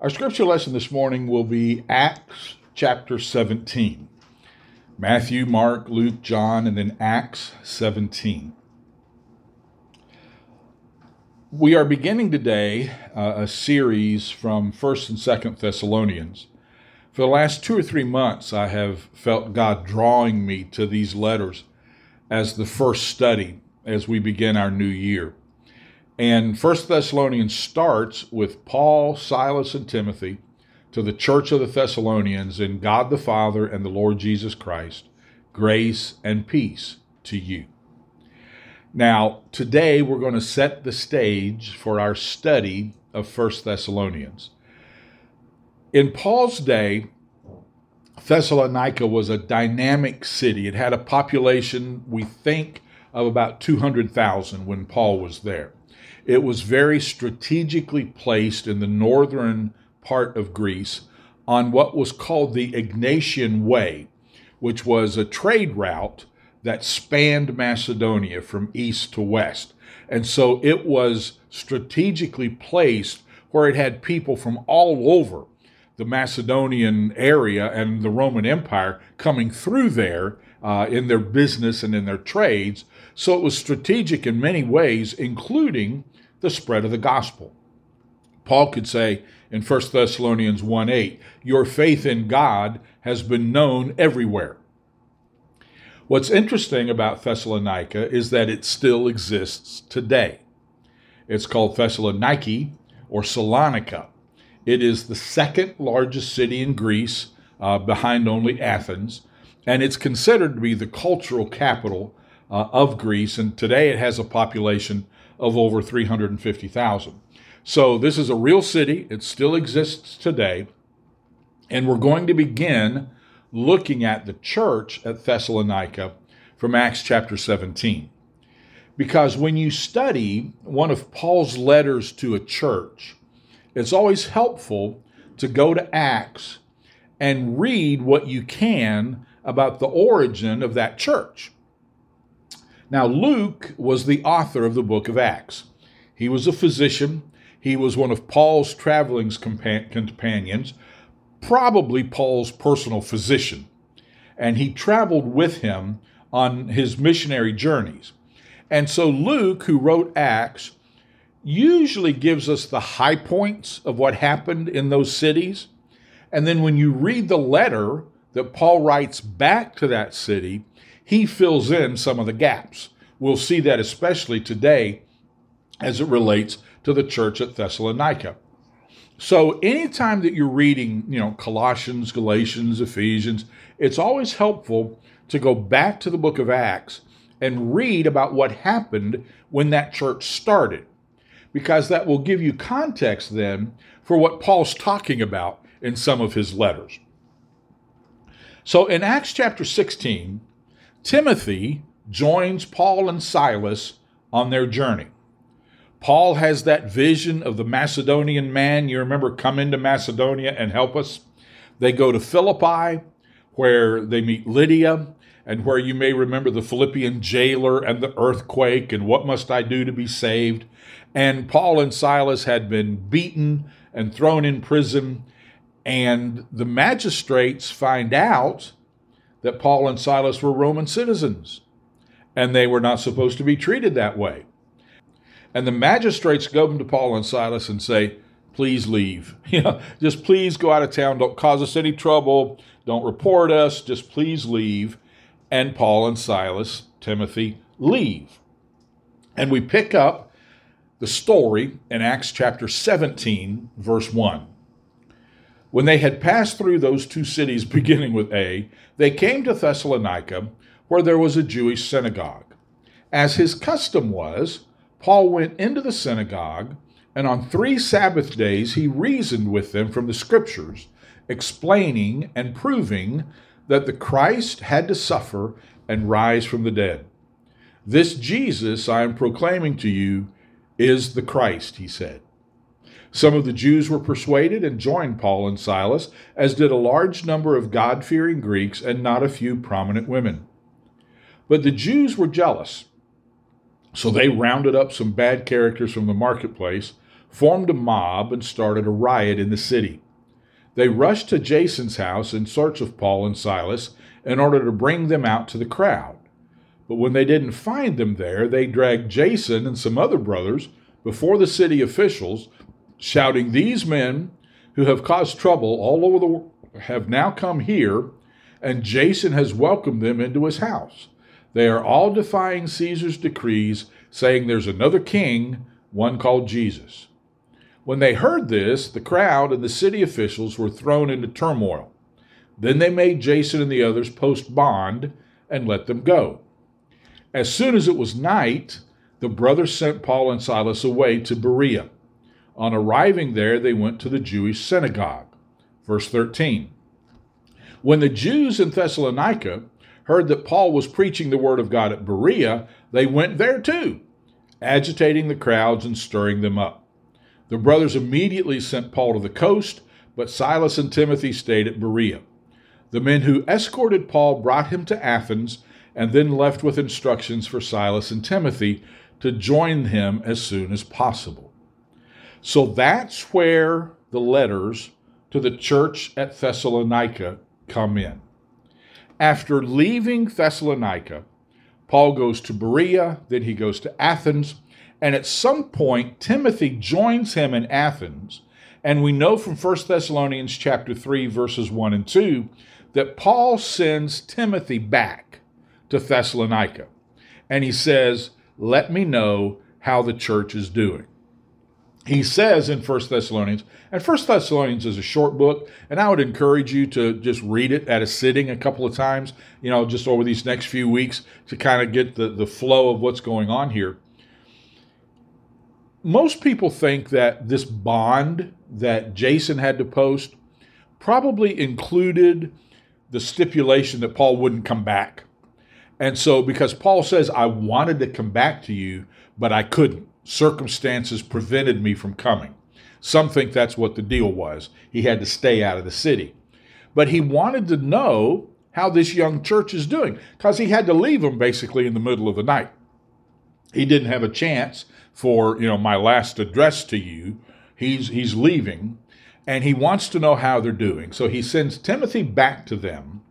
Our scripture lesson this morning will be Acts chapter 17. Matthew, Mark, Luke, John, and then Acts 17. We are beginning today uh, a series from 1st and 2nd Thessalonians. For the last two or three months, I have felt God drawing me to these letters as the first study as we begin our new year. And First Thessalonians starts with Paul, Silas, and Timothy to the church of the Thessalonians in God the Father and the Lord Jesus Christ, grace and peace to you. Now, today we're going to set the stage for our study of First Thessalonians. In Paul's day, Thessalonica was a dynamic city. It had a population, we think, of about 200,000 when Paul was there. It was very strategically placed in the northern part of Greece on what was called the Egnatian Way, which was a trade route that spanned Macedonia from east to west. And so it was strategically placed where it had people from all over the Macedonian area and the Roman Empire coming through there uh, in their business and in their trades. So it was strategic in many ways, including the spread of the gospel. Paul could say in 1 Thessalonians 1 8, Your faith in God has been known everywhere. What's interesting about Thessalonica is that it still exists today. It's called Thessaloniki or Salonika. It is the second largest city in Greece, uh, behind only Athens, and it's considered to be the cultural capital uh, of Greece. And today it has a population of over 350,000. So this is a real city. It still exists today. And we're going to begin looking at the church at Thessalonica from Acts chapter 17. Because when you study one of Paul's letters to a church, it's always helpful to go to Acts and read what you can about the origin of that church. Now, Luke was the author of the book of Acts. He was a physician, he was one of Paul's traveling companions, probably Paul's personal physician, and he traveled with him on his missionary journeys. And so, Luke, who wrote Acts, usually gives us the high points of what happened in those cities. And then when you read the letter that Paul writes back to that city, he fills in some of the gaps. We'll see that especially today as it relates to the church at Thessalonica. So anytime that you're reading, you know, Colossians, Galatians, Ephesians, it's always helpful to go back to the book of Acts and read about what happened when that church started because that will give you context then for what Paul's talking about in some of his letters. So in Acts chapter 16, Timothy joins Paul and Silas on their journey. Paul has that vision of the Macedonian man. You remember, come into Macedonia and help us. They go to Philippi, where they meet Lydia, and where you may remember the Philippian jailer and the earthquake and what must I do to be saved. And Paul and Silas had been beaten and thrown in prison, and the magistrates find out that Paul and Silas were Roman citizens, and they were not supposed to be treated that way. And the magistrates go to Paul and Silas and say, please leave. Just please go out of town. Don't cause us any trouble. Don't report us. Just please leave. And Paul and Silas, Timothy, leave. And we pick up the story in Acts chapter 17, verse 1. When they had passed through those two cities, beginning with A, they came to Thessalonica, where there was a Jewish synagogue. As his custom was, Paul went into the synagogue, and on three Sabbath days he reasoned with them from the Scriptures, explaining and proving that the Christ had to suffer and rise from the dead. This Jesus I am proclaiming to you is the Christ, he said. Some of the Jews were persuaded and joined Paul and Silas, as did a large number of God fearing Greeks and not a few prominent women. But the Jews were jealous, so they rounded up some bad characters from the marketplace, formed a mob and started a riot in the city. They rushed to Jason's house in search of Paul and Silas in order to bring them out to the crowd. But when they didn't find them there, they dragged Jason and some other brothers before the city officials, shouting, These men who have caused trouble all over the world have now come here, and Jason has welcomed them into his house. They are all defying Caesar's decrees, saying there's another king, one called Jesus. When they heard this, the crowd and the city officials were thrown into turmoil. Then they made Jason and the others post bond and let them go. As soon as it was night, the brothers sent Paul and Silas away to Berea. On arriving there, they went to the Jewish synagogue. Verse 13. When the Jews in Thessalonica heard that Paul was preaching the word of God at Berea, they went there too, agitating the crowds and stirring them up. The brothers immediately sent Paul to the coast, but Silas and Timothy stayed at Berea. The men who escorted Paul brought him to Athens and then left with instructions for Silas and Timothy to join him as soon as possible. So that's where the letters to the church at Thessalonica come in. After leaving Thessalonica, Paul goes to Berea, then he goes to Athens, and at some point Timothy joins him in Athens. And we know from 1 Thessalonians chapter 3 verses 1 and 2 that Paul sends Timothy back to Thessalonica. And he says, "Let me know how the church is doing." He says in First Thessalonians, and First Thessalonians is a short book, and I would encourage you to just read it at a sitting a couple of times, you know, just over these next few weeks to kind of get the, the flow of what's going on here. Most people think that this bond that Jason had to post probably included the stipulation that Paul wouldn't come back. And so, because Paul says, I wanted to come back to you, but I couldn't circumstances prevented me from coming. Some think that's what the deal was. He had to stay out of the city. But he wanted to know how this young church is doing because he had to leave them basically in the middle of the night. He didn't have a chance for, you know, my last address to you. He's he's leaving and he wants to know how they're doing. So he sends Timothy back to them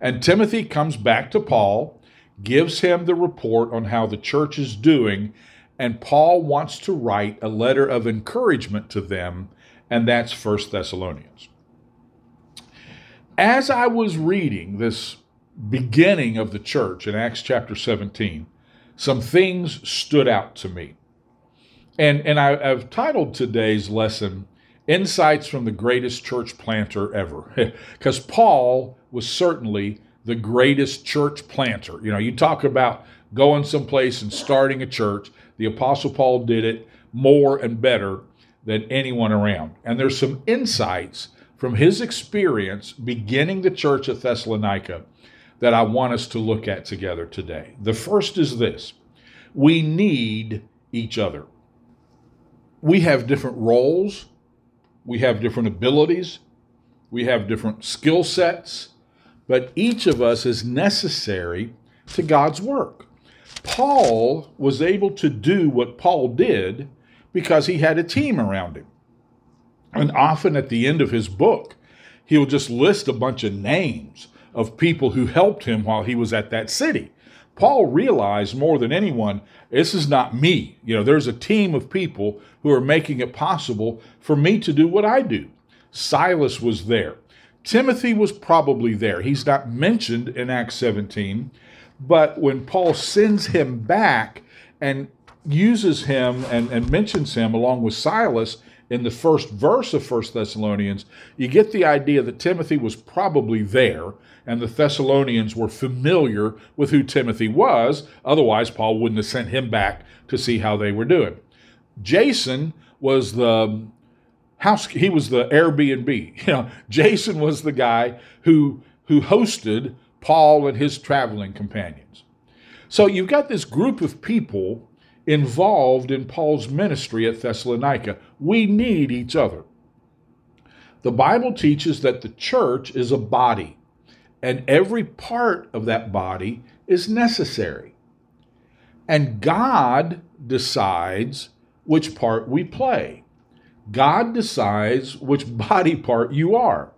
and Timothy comes back to Paul, gives him the report on how the church is doing and Paul wants to write a letter of encouragement to them, and that's First Thessalonians. As I was reading this beginning of the church in Acts chapter 17, some things stood out to me. And, and I, have titled today's lesson, Insights from the Greatest Church Planter Ever, because Paul was certainly the greatest church planter. You know, you talk about going someplace and starting a church. The Apostle Paul did it more and better than anyone around. And there's some insights from his experience beginning the church at Thessalonica that I want us to look at together today. The first is this we need each other. We have different roles, we have different abilities, we have different skill sets, but each of us is necessary to God's work. Paul was able to do what Paul did because he had a team around him. And often at the end of his book, he'll just list a bunch of names of people who helped him while he was at that city. Paul realized more than anyone, this is not me. You know, there's a team of people who are making it possible for me to do what I do. Silas was there. Timothy was probably there. He's not mentioned in Acts 17, but when Paul sends him back and uses him and, and mentions him along with Silas in the first verse of First Thessalonians, you get the idea that Timothy was probably there and the Thessalonians were familiar with who Timothy was. Otherwise, Paul wouldn't have sent him back to see how they were doing. Jason was the house he was the Airbnb. You know, Jason was the guy who who hosted Paul and his traveling companions. So you've got this group of people involved in Paul's ministry at Thessalonica. We need each other. The Bible teaches that the church is a body, and every part of that body is necessary. And God decides which part we play. God decides which body part you are.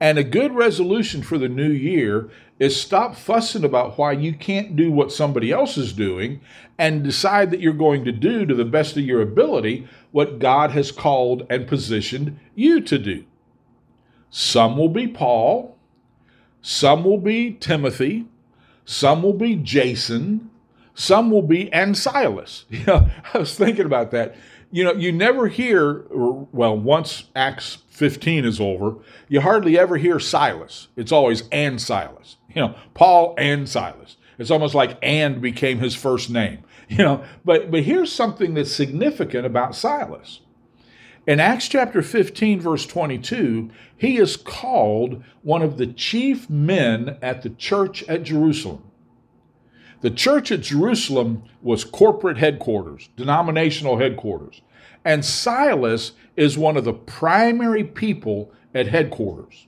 And a good resolution for the new year is stop fussing about why you can't do what somebody else is doing and decide that you're going to do to the best of your ability what God has called and positioned you to do. Some will be Paul, some will be Timothy, some will be Jason, some will be and Silas. You know, I was thinking about that. You know, you never hear, well, once Acts 15 is over, you hardly ever hear Silas. It's always and Silas. You know, Paul and Silas. It's almost like and became his first name. You know, but but here's something that's significant about Silas. In Acts chapter 15, verse 22, he is called one of the chief men at the church at Jerusalem. The church at Jerusalem was corporate headquarters, denominational headquarters. And Silas is one of the primary people at headquarters.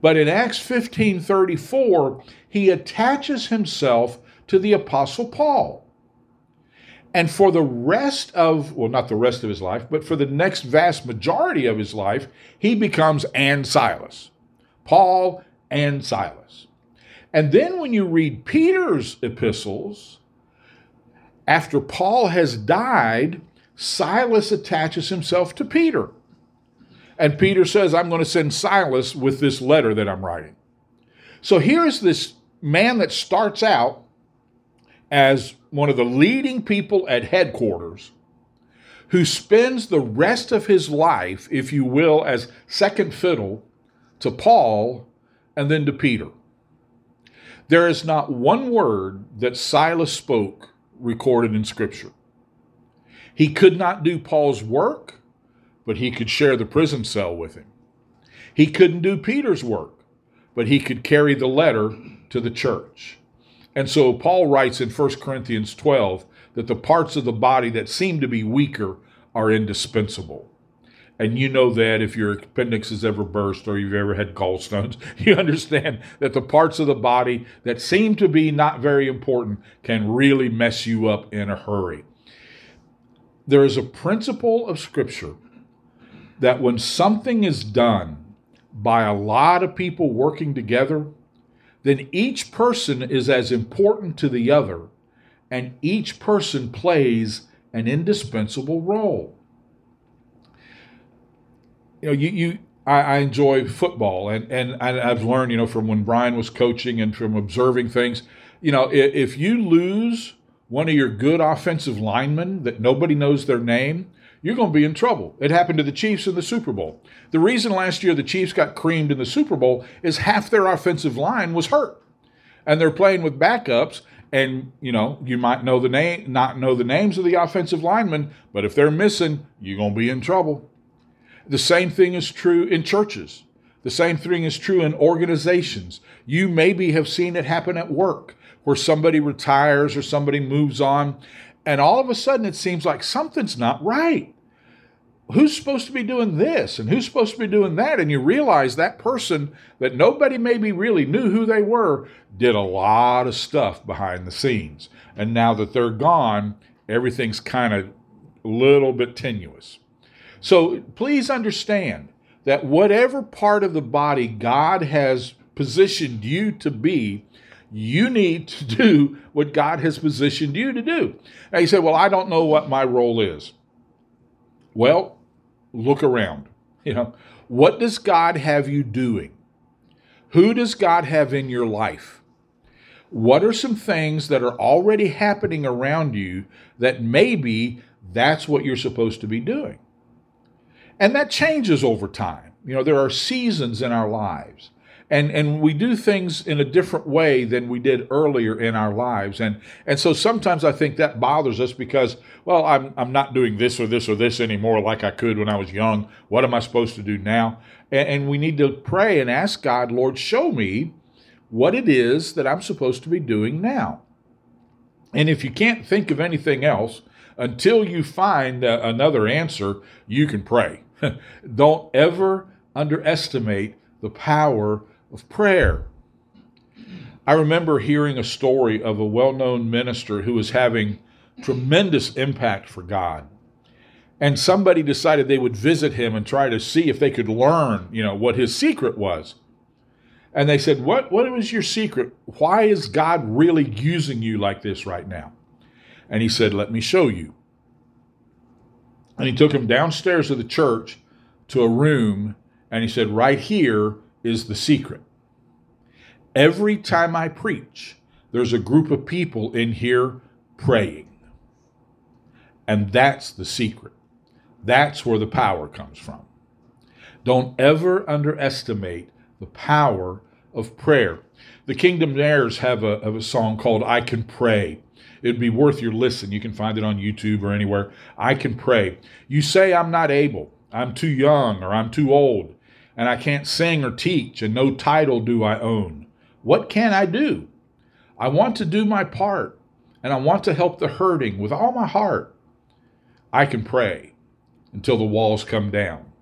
But in Acts 15:34, he attaches himself to the apostle Paul. And for the rest of, well, not the rest of his life, but for the next vast majority of his life, he becomes and Silas. Paul and Silas. And then when you read Peter's epistles, after Paul has died, Silas attaches himself to Peter. And Peter says, I'm going to send Silas with this letter that I'm writing. So here's this man that starts out as one of the leading people at headquarters who spends the rest of his life, if you will, as second fiddle to Paul and then to Peter. There is not one word that Silas spoke recorded in Scripture. He could not do Paul's work, but he could share the prison cell with him. He couldn't do Peter's work, but he could carry the letter to the church. And so Paul writes in 1 Corinthians 12 that the parts of the body that seem to be weaker are indispensable. And you know that if your appendix has ever burst or you've ever had gallstones, you understand that the parts of the body that seem to be not very important can really mess you up in a hurry. There is a principle of Scripture that when something is done by a lot of people working together, then each person is as important to the other, and each person plays an indispensable role. You know, you, you I, I enjoy football, and, and I've learned, you know, from when Brian was coaching and from observing things, you know, if, if you lose one of your good offensive linemen that nobody knows their name, you're going to be in trouble. It happened to the Chiefs in the Super Bowl. The reason last year the Chiefs got creamed in the Super Bowl is half their offensive line was hurt. And they're playing with backups and you know, you might know the name not know the names of the offensive linemen, but if they're missing, you're going to be in trouble. The same thing is true in churches. The same thing is true in organizations. You maybe have seen it happen at work where somebody retires or somebody moves on and all of a sudden it seems like something's not right. Who's supposed to be doing this and who's supposed to be doing that? And you realize that person that nobody maybe really knew who they were did a lot of stuff behind the scenes. And now that they're gone, everything's kind of a little bit tenuous. So please understand that whatever part of the body God has positioned you to be, you need to do what God has positioned you to do. Now, you say, Well, I don't know what my role is. Well, look around. You know, what does God have you doing? Who does God have in your life? What are some things that are already happening around you that maybe that's what you're supposed to be doing? And that changes over time. You know, there are seasons in our lives. And and we do things in a different way than we did earlier in our lives. And and so sometimes i think that bothers us because well i'm i'm not doing this or this or this anymore like i could when i was young. What am i supposed to do now? And, and we need to pray and ask god lord show me what it is that i'm supposed to be doing now. And if you can't think of anything else until you find uh, another answer you can pray don't ever underestimate the power of prayer. I remember hearing a story of a well known minister who was having tremendous impact for God. and somebody decided they would visit him and try to see if they could learn, you know, what his secret was. And they said, "What what was your secret? Why is God really using you like this right now?" And he said, "Let me show you." And he took him downstairs to the church to a room and he said, "Right here is the secret. Every time I preach, there's a group of people in here praying. And that's the secret. That's where the power comes from. Don't ever underestimate the power of prayer. The Kingdom Heirs have a, have a song called I Can Pray. It'd be worth your listen. You can find it on YouTube or anywhere. I can pray. You say I'm not able, I'm too young, or I'm too old, and I can't sing or teach, and no title do I own. What can I do? I want to do my part, and I want to help the hurting with all my heart. I can pray until the walls come down,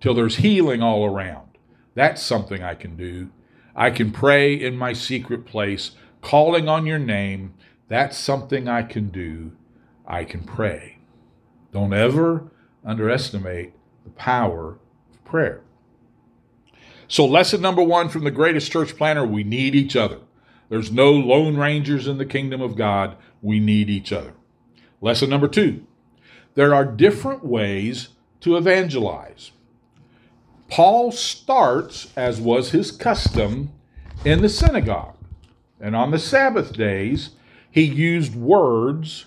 till there's healing all around. That's something I can do. I can pray in my secret place, calling on your name. That's something I can do. I can pray. Don't ever underestimate the power of prayer. So, lesson number one from the greatest church planner we need each other. There's no lone rangers in the kingdom of God. We need each other. Lesson number two there are different ways to evangelize. Paul starts, as was his custom, in the synagogue. And on the Sabbath days, he used words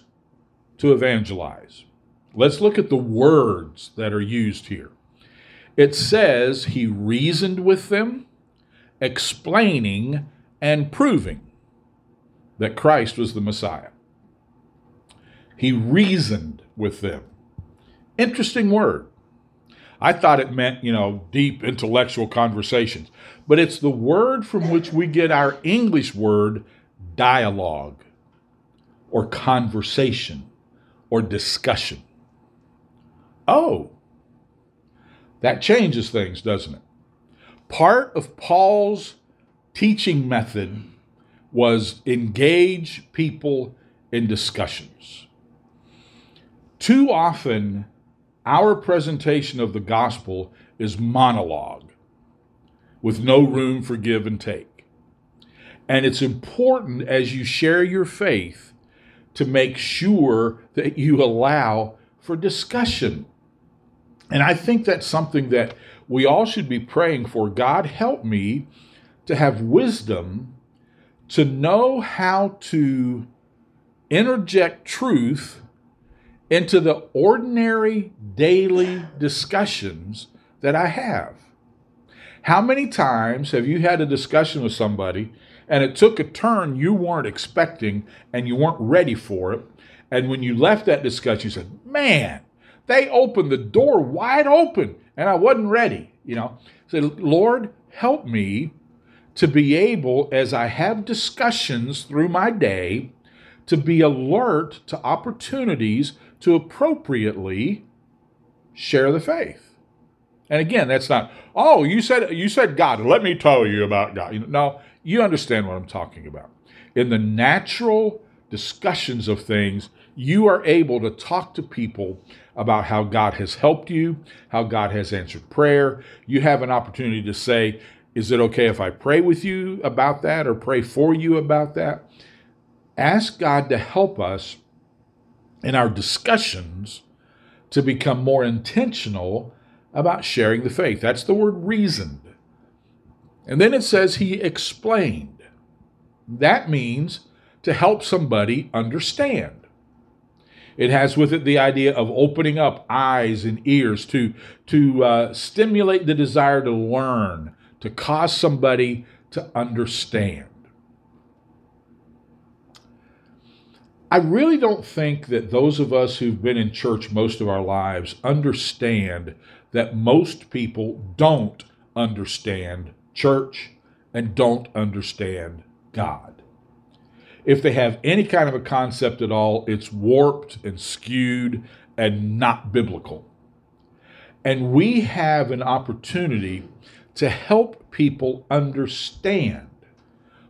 to evangelize. Let's look at the words that are used here. It says he reasoned with them, explaining and proving that Christ was the Messiah. He reasoned with them. Interesting word. I thought it meant, you know, deep intellectual conversations, but it's the word from which we get our English word dialogue or conversation or discussion. Oh, that changes things, doesn't it? Part of Paul's teaching method was engage people in discussions. Too often, our presentation of the gospel is monologue with no room for give and take. And it's important as you share your faith to make sure that you allow for discussion. And I think that's something that we all should be praying for. God, help me to have wisdom to know how to interject truth into the ordinary daily discussions that I have. How many times have you had a discussion with somebody and it took a turn you weren't expecting and you weren't ready for it? And when you left that discussion, you said, Man, they opened the door wide open and I wasn't ready. You know, say, Lord, help me to be able, as I have discussions through my day, to be alert to opportunities to appropriately share the faith. And again, that's not, oh, you said you said God, let me tell you about God. No, you understand what I'm talking about. In the natural discussions of things, you are able to talk to people about how God has helped you, how God has answered prayer. You have an opportunity to say, is it okay if I pray with you about that or pray for you about that? Ask God to help us in our discussions to become more intentional about sharing the faith. That's the word reasoned. And then it says he explained. That means to help somebody understand. It has with it the idea of opening up eyes and ears to, to uh, stimulate the desire to learn, to cause somebody to understand. I really don't think that those of us who've been in church most of our lives understand that most people don't understand church and don't understand God. If they have any kind of a concept at all, it's warped and skewed and not biblical. And we have an opportunity to help people understand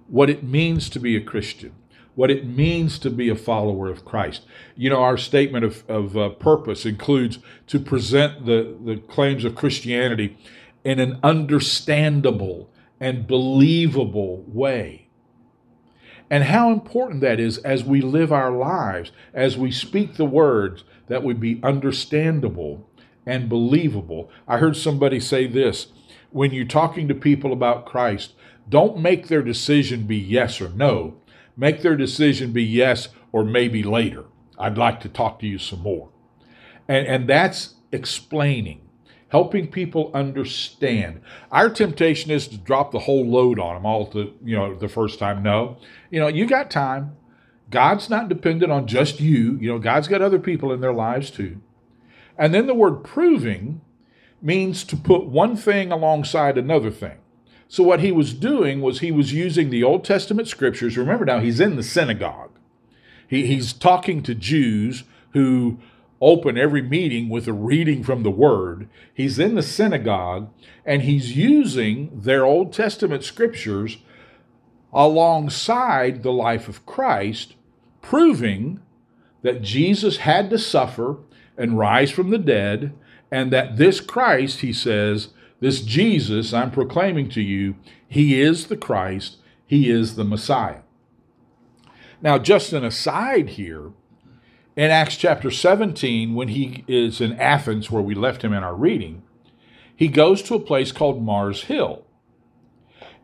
what it means to be a Christian what it means to be a follower of Christ. You know, our statement of, of uh, purpose includes to present the, the claims of Christianity in an understandable and believable way. And how important that is as we live our lives, as we speak the words, that would be understandable and believable. I heard somebody say this when you're talking to people about Christ, don't make their decision be yes or no. Make their decision be yes or maybe later. I'd like to talk to you some more. And, and that's explaining, helping people understand. Our temptation is to drop the whole load on them all to, you know, the first time. No. You know, you got time. God's not dependent on just you. You know, God's got other people in their lives too. And then the word proving means to put one thing alongside another thing. So what he was doing was he was using the Old Testament scriptures. Remember now, he's in the synagogue. He, he's talking to Jews who open every meeting with a reading from the Word. He's in the synagogue and he's using their Old Testament scriptures alongside the life of Christ, proving that Jesus had to suffer and rise from the dead, and that this Christ, he says, this Jesus I'm proclaiming to you, he is the Christ, he is the Messiah. Now, just an aside here, in Acts chapter 17, when he is in Athens, where we left him in our reading, he goes to a place called Mars Hill.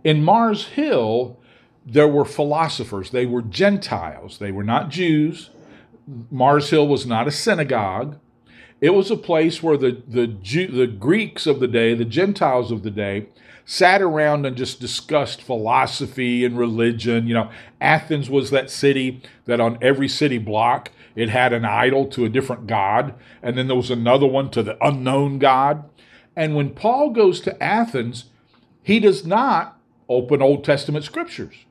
In Mars Hill, there were philosophers. They were Gentiles. They were not Jews. Mars Hill was not a synagogue. It was a place where the the Jew, the Greeks of the day, the Gentiles of the day, sat around and just discussed philosophy and religion. You know, Athens was that city that on every city block it had an idol to a different god, and then there was another one to the unknown god. And when Paul goes to Athens, he does not open Old Testament scriptures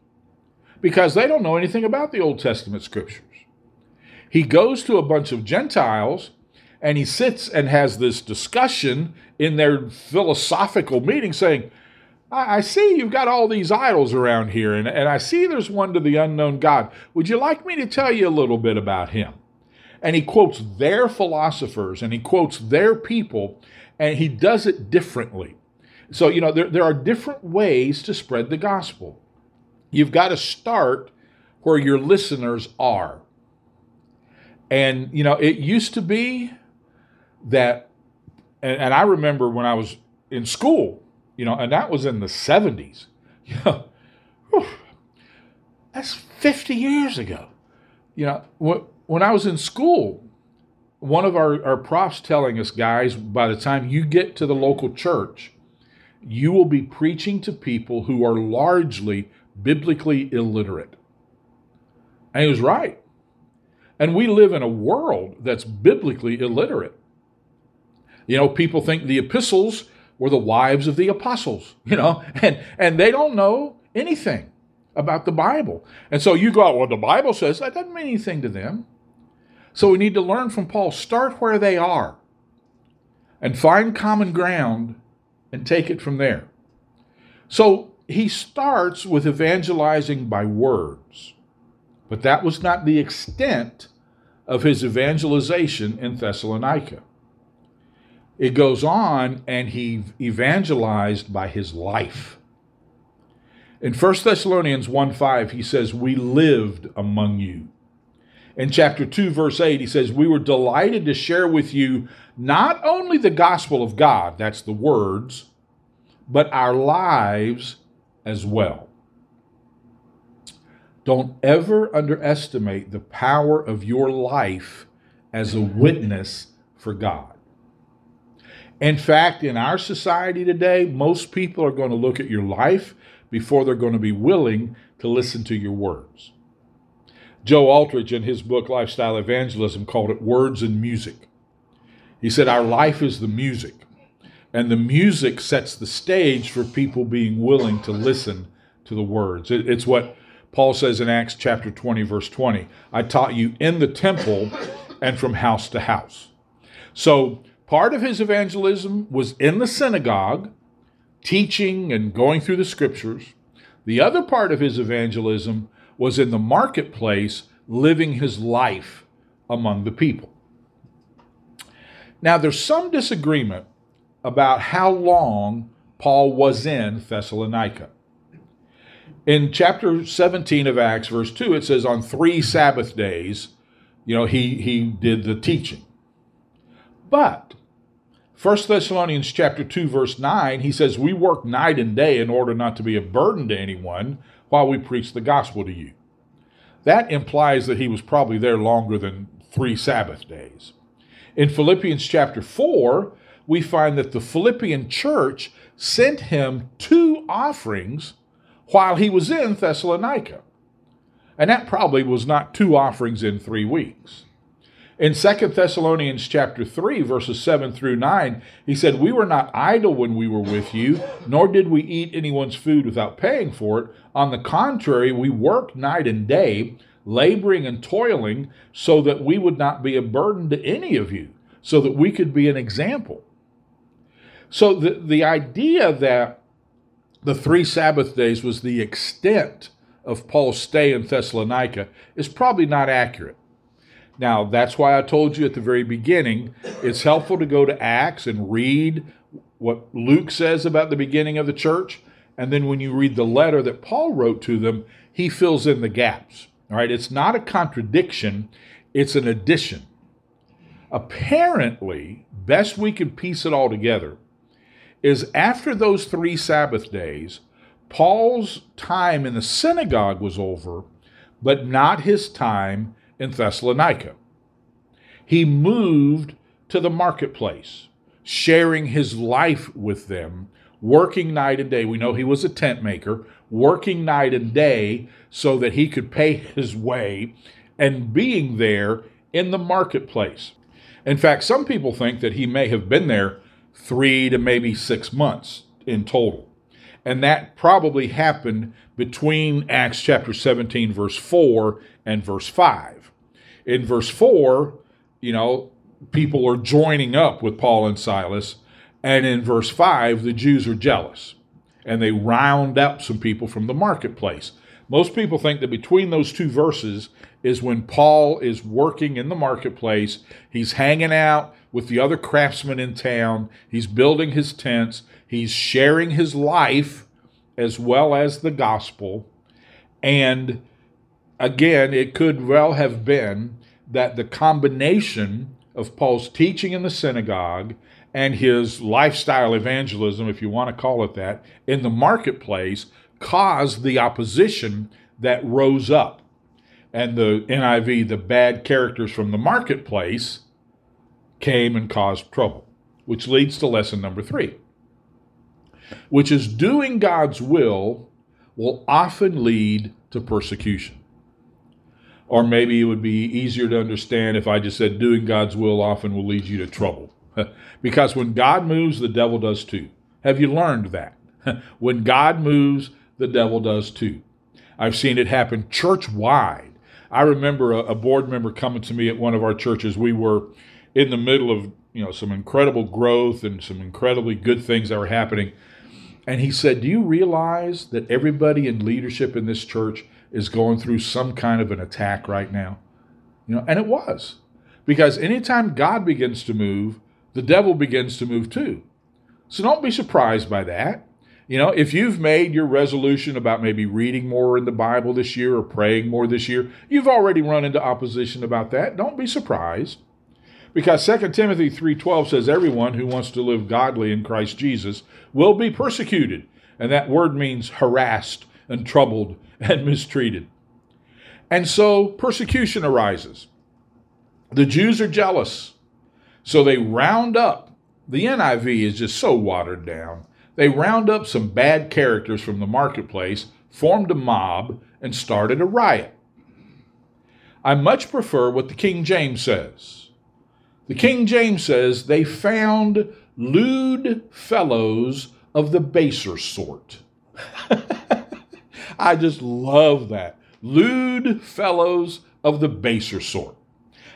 because they don't know anything about the Old Testament scriptures. He goes to a bunch of Gentiles and he sits and has this discussion in their philosophical meeting saying, I, I see you've got all these idols around here, and, and I see there's one to the unknown God. Would you like me to tell you a little bit about him? And he quotes their philosophers and he quotes their people, and he does it differently. So, you know, there, there are different ways to spread the gospel. You've got to start where your listeners are. And, you know, it used to be that, and, and I remember when I was in school, you know, and that was in the 70s. You know, whew, that's 50 years ago. You know, when I was in school, one of our, our profs telling us, guys, by the time you get to the local church, you will be preaching to people who are largely biblically illiterate. And he was right. And we live in a world that's biblically illiterate. You know, people think the epistles were the wives of the apostles, you know, and, and they don't know anything about the Bible. And so you go out, well, the Bible says that doesn't mean anything to them. So we need to learn from Paul. Start where they are and find common ground and take it from there. So he starts with evangelizing by words, but that was not the extent of his evangelization in Thessalonica. It goes on, and he evangelized by his life. In 1 Thessalonians 1 5, he says, We lived among you. In chapter 2, verse 8, he says, We were delighted to share with you not only the gospel of God, that's the words, but our lives as well. Don't ever underestimate the power of your life as a witness for God. In fact, in our society today, most people are going to look at your life before they're going to be willing to listen to your words. Joe Aldrich, in his book Lifestyle Evangelism, called it Words and Music. He said, Our life is the music, and the music sets the stage for people being willing to listen to the words. It's what Paul says in Acts chapter 20, verse 20 I taught you in the temple and from house to house. So, Part of his evangelism was in the synagogue, teaching and going through the scriptures. The other part of his evangelism was in the marketplace living his life among the people. Now, there's some disagreement about how long Paul was in Thessalonica. In chapter 17 of Acts, verse 2, it says, On three Sabbath days, you know, he, he did the teaching. But 1 Thessalonians chapter 2 verse 9 he says we work night and day in order not to be a burden to anyone while we preach the gospel to you. That implies that he was probably there longer than 3 Sabbath days. In Philippians chapter 4 we find that the Philippian church sent him two offerings while he was in Thessalonica. And that probably was not two offerings in 3 weeks. In 2 Thessalonians chapter 3 verses 7 through 9, he said, "We were not idle when we were with you, nor did we eat anyone's food without paying for it. On the contrary, we worked night and day, laboring and toiling, so that we would not be a burden to any of you, so that we could be an example." So the, the idea that the three Sabbath days was the extent of Paul's stay in Thessalonica is probably not accurate. Now, that's why I told you at the very beginning, it's helpful to go to Acts and read what Luke says about the beginning of the church. And then when you read the letter that Paul wrote to them, he fills in the gaps. All right, it's not a contradiction, it's an addition. Apparently, best we can piece it all together, is after those three Sabbath days, Paul's time in the synagogue was over, but not his time in Thessalonica. He moved to the marketplace, sharing his life with them, working night and day. We know he was a tent maker, working night and day so that he could pay his way and being there in the marketplace. In fact, some people think that he may have been there three to maybe six months in total. And that probably happened between Acts chapter 17, verse 4 and verse 5. In verse 4, you know, people are joining up with Paul and Silas. And in verse 5, the Jews are jealous and they round up some people from the marketplace. Most people think that between those two verses is when Paul is working in the marketplace. He's hanging out with the other craftsmen in town. He's building his tents. He's sharing his life as well as the gospel. And again, it could well have been that the combination of Paul's teaching in the synagogue and his lifestyle evangelism, if you want to call it that, in the marketplace caused the opposition that rose up. And the NIV, the bad characters from the marketplace, came and caused trouble, which leads to lesson number three, which is doing God's will will often lead to persecution. Or maybe it would be easier to understand if I just said doing God's will often will lead you to trouble. because when God moves, the devil does too. Have you learned that? when God moves, the devil does too. I've seen it happen church wide. I remember a, a, board member coming to me at one of our churches. We were in the middle of you know some incredible growth and some incredibly good things that were happening. And he said, Do you realize that everybody in leadership in this church is going through some kind of an attack right now. You know, and it was. Because anytime God begins to move, the devil begins to move too. So don't be surprised by that. You know, if you've made your resolution about maybe reading more in the Bible this year or praying more this year, you've already run into opposition about that. Don't be surprised. Because 2 Timothy 3:12 says everyone who wants to live godly in Christ Jesus will be persecuted. And that word means harassed and troubled and mistreated. And so persecution arises. The Jews are jealous. So they round up. The NIV is just so watered down. They round up some bad characters from the marketplace, formed a mob, and started a riot. I much prefer what the King James says. The King James says they found lewd fellows of the baser sort. I just love that. Lewd fellows of the baser sort.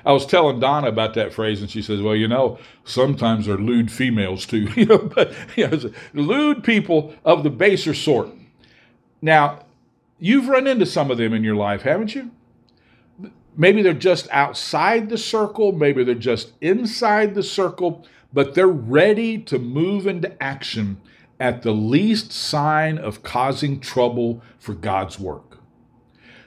I was telling Donna about that phrase, and she says, "Well, you know, sometimes they're lewd females too, you know, but you know, lewd people of the baser sort." Now, you've run into some of them in your life, haven't you? Maybe they're just outside the circle, maybe they're just inside the circle, but they're ready to move into action at the least sign of causing trouble for God's work.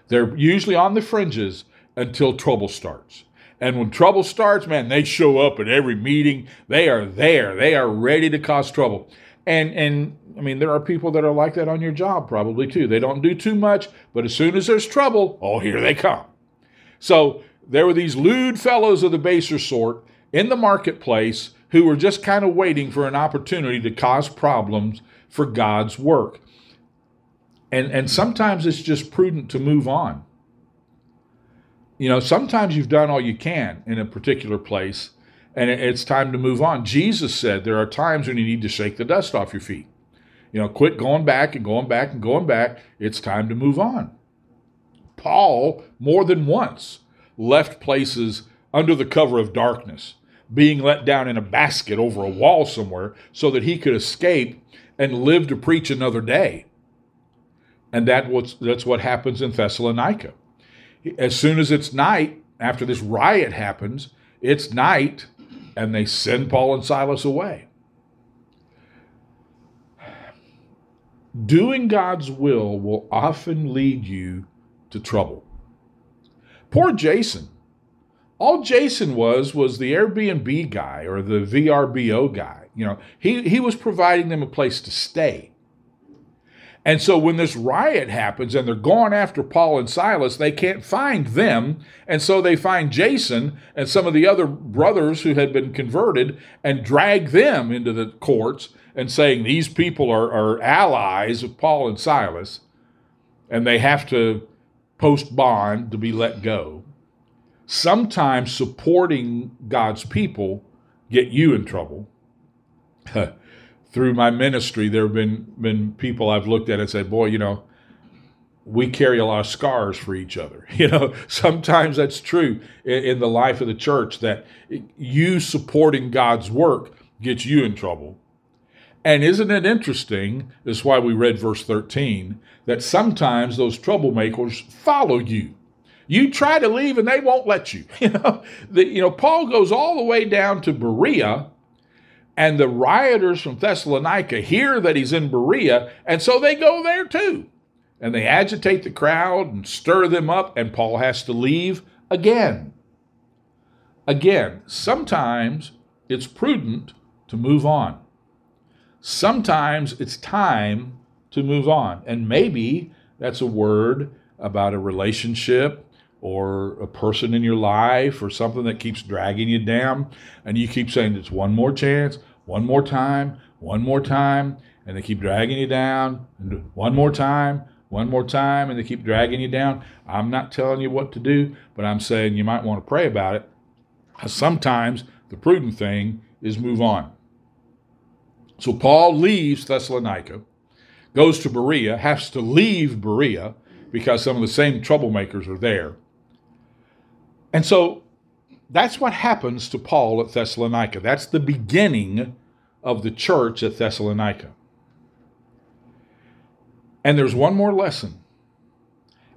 They're usually on the fringes until trouble starts. And when trouble starts, man, they show up at every meeting. They are there. They are ready to cause trouble. And and I mean, there are people that are like that on your job probably too. They don't do too much, but as soon as there's trouble, oh, here they come. So there were these lewd fellows of the baser sort in the marketplace who were just kind of waiting for an opportunity to cause problems for God's work. And and sometimes it's just prudent to move on. You know, sometimes you've done all you can in a particular place and it's time to move on. Jesus said there are times when you need to shake the dust off your feet. You know, quit going back and going back and going back. It's time to move on. Paul, more than once, left places under the cover of darkness, being let down in a basket over a wall somewhere so that he could escape and live to preach another day. And that was, that's what happens in Thessalonica. As soon as it's night, after this riot happens, it's night, and they send Paul and Silas away. Doing God's will will often lead you to trouble. Poor Jason. All Jason was was the Airbnb guy or the VRBO guy. You know, he, he was providing them a place to stay. And so when this riot happens and they're going after Paul and Silas, they can't find them. And so they find Jason and some of the other brothers who had been converted and drag them into the courts and saying these people are, are allies of Paul and Silas and they have to post bond to be let go. Sometimes supporting God's people get you in trouble. through my ministry, there have been been people I've looked at and said, "Boy, you know, we carry a lot of scars for each other." You know, sometimes that's true in, in the life of the church that you supporting God's work gets you in trouble. And isn't it interesting? That's why we read verse 13 that sometimes those troublemakers follow you. You try to leave and they won't let you. You know, the, you know Paul goes all the way down to Berea and the rioters from Thessalonica hear that he's in Berea, and so they go there too. And they agitate the crowd and stir them up, and Paul has to leave again. Again, sometimes it's prudent to move on. Sometimes it's time to move on. And maybe that's a word about a relationship or a person in your life or something that keeps dragging you down. And you keep saying, it's one more chance, one more time, one more time, and they keep dragging you down, and one more time, one more time, and they keep dragging you down. I'm not telling you what to do, but I'm saying you might want to pray about it. Sometimes the prudent thing is move on. So Paul leaves Thessalonica, goes to Berea, has to leave Berea because some of the same troublemakers are there. And so that's what happens to Paul at Thessalonica. That's the beginning of the church at Thessalonica. And there's one more lesson.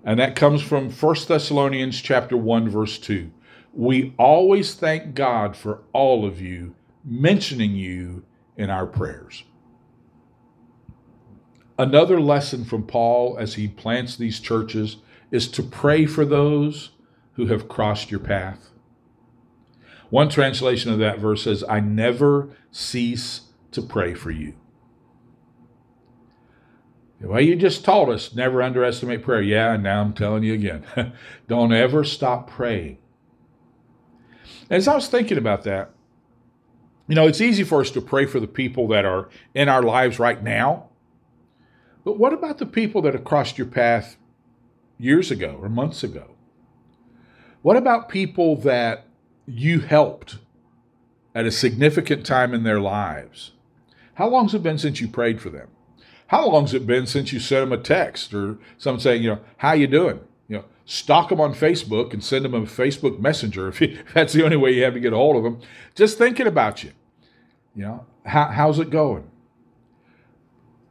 And that comes from 1 Thessalonians chapter 1 verse 2. We always thank God for all of you, mentioning you in our prayers. Another lesson from Paul as he plants these churches is to pray for those who have crossed your path. One translation of that verse says, I never cease to pray for you. Well, you just taught us never underestimate prayer. Yeah, and now I'm telling you again. Don't ever stop praying. As I was thinking about that, you know, it's easy for us to pray for the people that are in our lives right now. But what about the people that have crossed your path years ago or months ago? What about people that you helped at a significant time in their lives. How long's it been since you prayed for them? How long's it been since you sent them a text or something saying, you know, how you doing? You know, stalk them on Facebook and send them a Facebook Messenger if, if that's the only way you have to get a hold of them. Just thinking about you. You know, how, how's it going?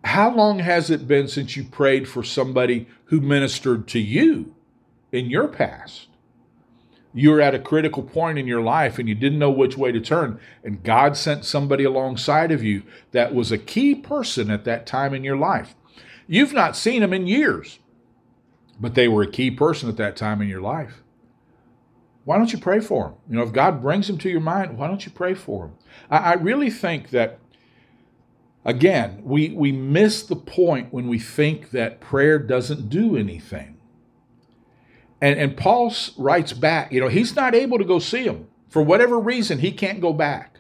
How long has it been since you prayed for somebody who ministered to you in your past? You were at a critical point in your life and you didn't know which way to turn, and God sent somebody alongside of you that was a key person at that time in your life. You've not seen them in years, but they were a key person at that time in your life. Why don't you pray for them? You know, if God brings them to your mind, why don't you pray for them? I, I really think that Again, we, we miss the point when we think that prayer doesn't do anything. And, and Paul writes back, you know, he's not able to go see him. For whatever reason, he can't go back.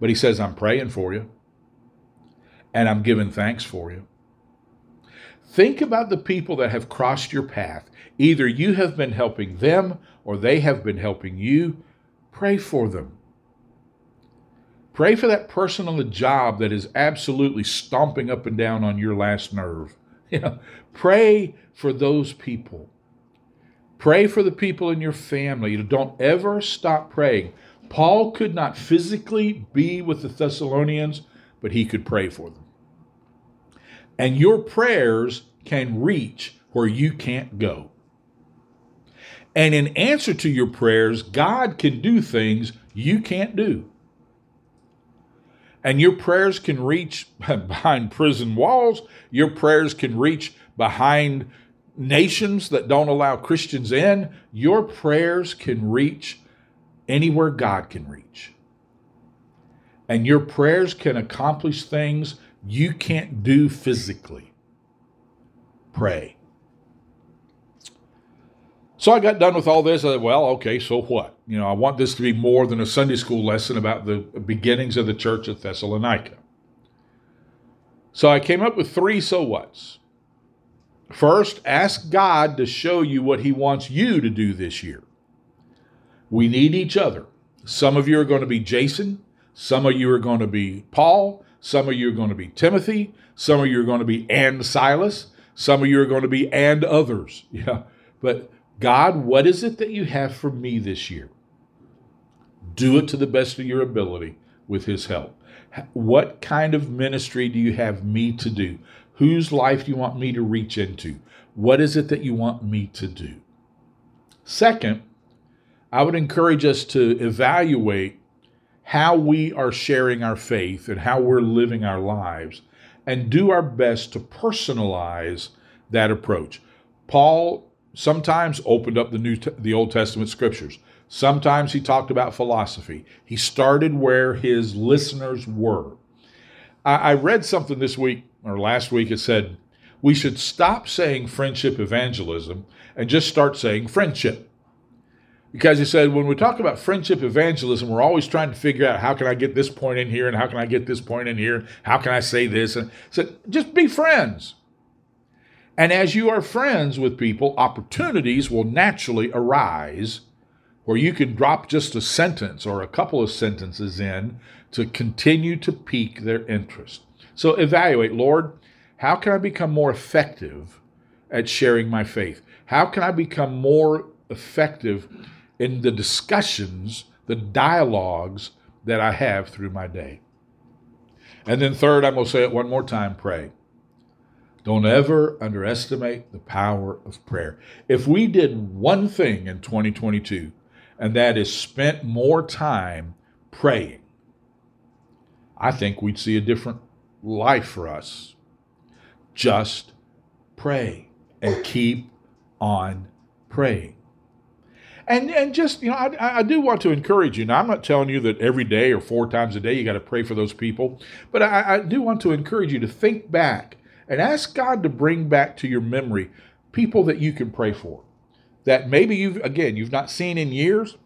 But he says, I'm praying for you, and I'm giving thanks for you. Think about the people that have crossed your path. Either you have been helping them or they have been helping you. Pray for them. Pray for that person on the job that is absolutely stomping up and down on your last nerve. You know, pray for those people. Pray for the people in your family. You don't ever stop praying. Paul could not physically be with the Thessalonians, but he could pray for them. And your prayers can reach where you can't go. And in answer to your prayers, God can do things you can't do. And your prayers can reach behind prison walls. Your prayers can reach behind nations that don't allow Christians in. Your prayers can reach anywhere God can reach. And your prayers can accomplish things you can't do physically. Pray. So I got done with all this. I said, well, okay, so what? You know, I want this to be more than a Sunday school lesson about the beginnings of the church at Thessalonica. So I came up with three so whats. First, ask God to show you what He wants you to do this year. We need each other. Some of you are going to be Jason, some of you are going to be Paul, some of you are going to be Timothy, some of you are going to be and Silas, some of you are going to be and others. Yeah. But God, what is it that you have for me this year? Do it to the best of your ability with His help. What kind of ministry do you have me to do? Whose life do you want me to reach into? What is it that you want me to do? Second, I would encourage us to evaluate how we are sharing our faith and how we're living our lives and do our best to personalize that approach. Paul sometimes opened up the new the Old Testament scriptures. Sometimes he talked about philosophy. He started where his listeners were. I, I read something this week or last week. It said we should stop saying friendship evangelism and just start saying friendship. Because he said when we talk about friendship evangelism, we're always trying to figure out how can I get this point in here and how can I get this point in here? How can I say this? And said, just be friends. And as you are friends with people, opportunities will naturally arise where you can drop just a sentence or a couple of sentences in to continue to pique their interest. So evaluate, Lord, how can I become more effective at sharing my faith? How can I become more effective in the discussions, the dialogues that I have through my day? And then, third, I'm going to say it one more time pray. Don't ever underestimate the power of prayer. If we did one thing in 2022, and that is spent more time praying, I think we'd see a different life for us. Just pray and keep on praying. And, and just, you know, I, I do want to encourage you. Now, I'm not telling you that every day or four times a day you got to pray for those people, but I, I do want to encourage you to think back and ask God to bring back to your memory people that you can pray for that maybe you've again you've not seen in years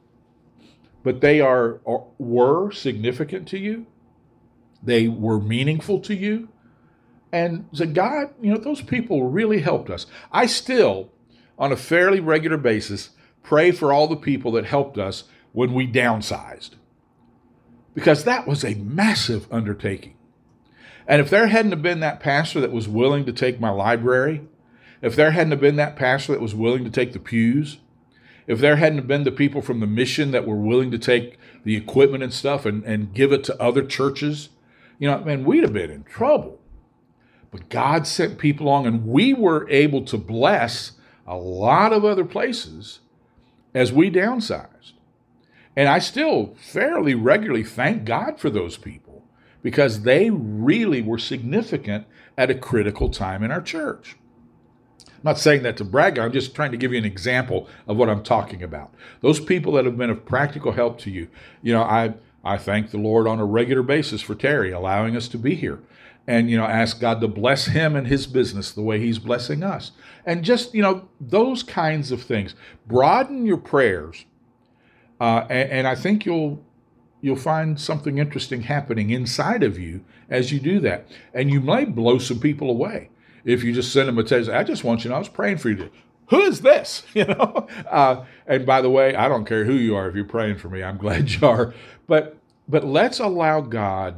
but they are or were significant to you they were meaningful to you. And say god you know those people really helped us. I still on a fairly regular basis pray for all the people that helped us when we downsized. Because that was a massive undertaking. And if there hadn't have been that pastor that was willing to take my library, if there hadn't have been that pastor that was willing to take the pews, if there hadn't have been the people from the mission that were willing to take the equipment and stuff and, and give it to other churches, you know, man, we'd have been in trouble. But God sent people along, and we were able to bless a lot of other places as we downsized. And I still fairly regularly thank God for those people because they really were significant at a critical time in our church. I'm not saying that to brag, I'm just trying to give you an example of what I'm talking about. Those people that have been of practical help to you, you know, I I thank the Lord on a regular basis for Terry allowing us to be here. And, you know, ask God to bless him and his business the way he's blessing us. And just, you know, those kinds of things. Broaden your prayers. Uh, and, and I think you'll you'll find something interesting happening inside of you as you do that. And you might blow some people away if you just send them a text. I just want you to know I was praying for you. Who is this? You know. Uh, and by the way, I don't care who you are. If you're praying for me, I'm glad you are. But but let's allow God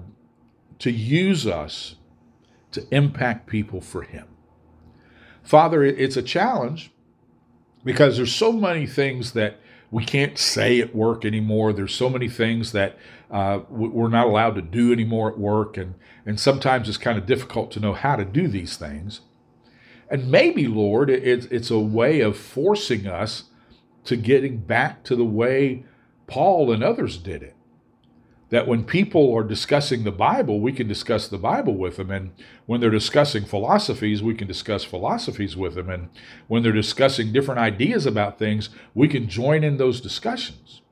to use us to impact people for Him. Father, it's a challenge because there's so many things that we can't say at work anymore. There's so many things that uh, we're not allowed to do anymore at work, and and sometimes it's kind of difficult to know how to do these things. And maybe, Lord, it's it's a way of forcing us to getting back to the way Paul and others did it that when people are discussing the Bible, we can discuss the Bible with them. And when they're discussing philosophies, we can discuss philosophies with them. And when they're discussing different ideas about things, we can join in those discussions.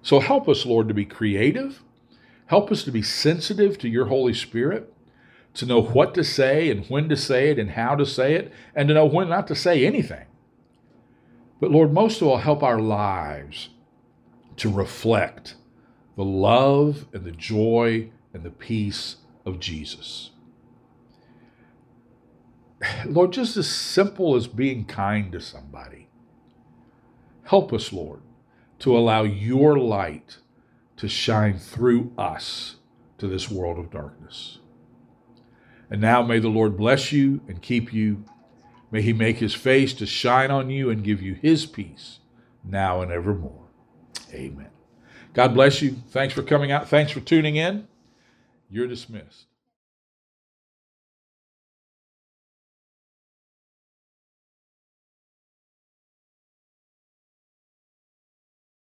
So help us, Lord, to be creative. Help us to be sensitive to your Holy Spirit, to know what to say and when to say it and how to say it, and to know when not to say anything. But Lord, most of all, help our lives to reflect the love and the joy and the peace of Jesus. Lord, just as simple as being kind to somebody. Help us, Lord, to allow your light to shine through us to this world of darkness. And now may the Lord bless you and keep you. May he make his face to shine on you and give you his peace now and evermore. Amen. God bless you. Thanks for coming out. Thanks for tuning in. You're dismissed.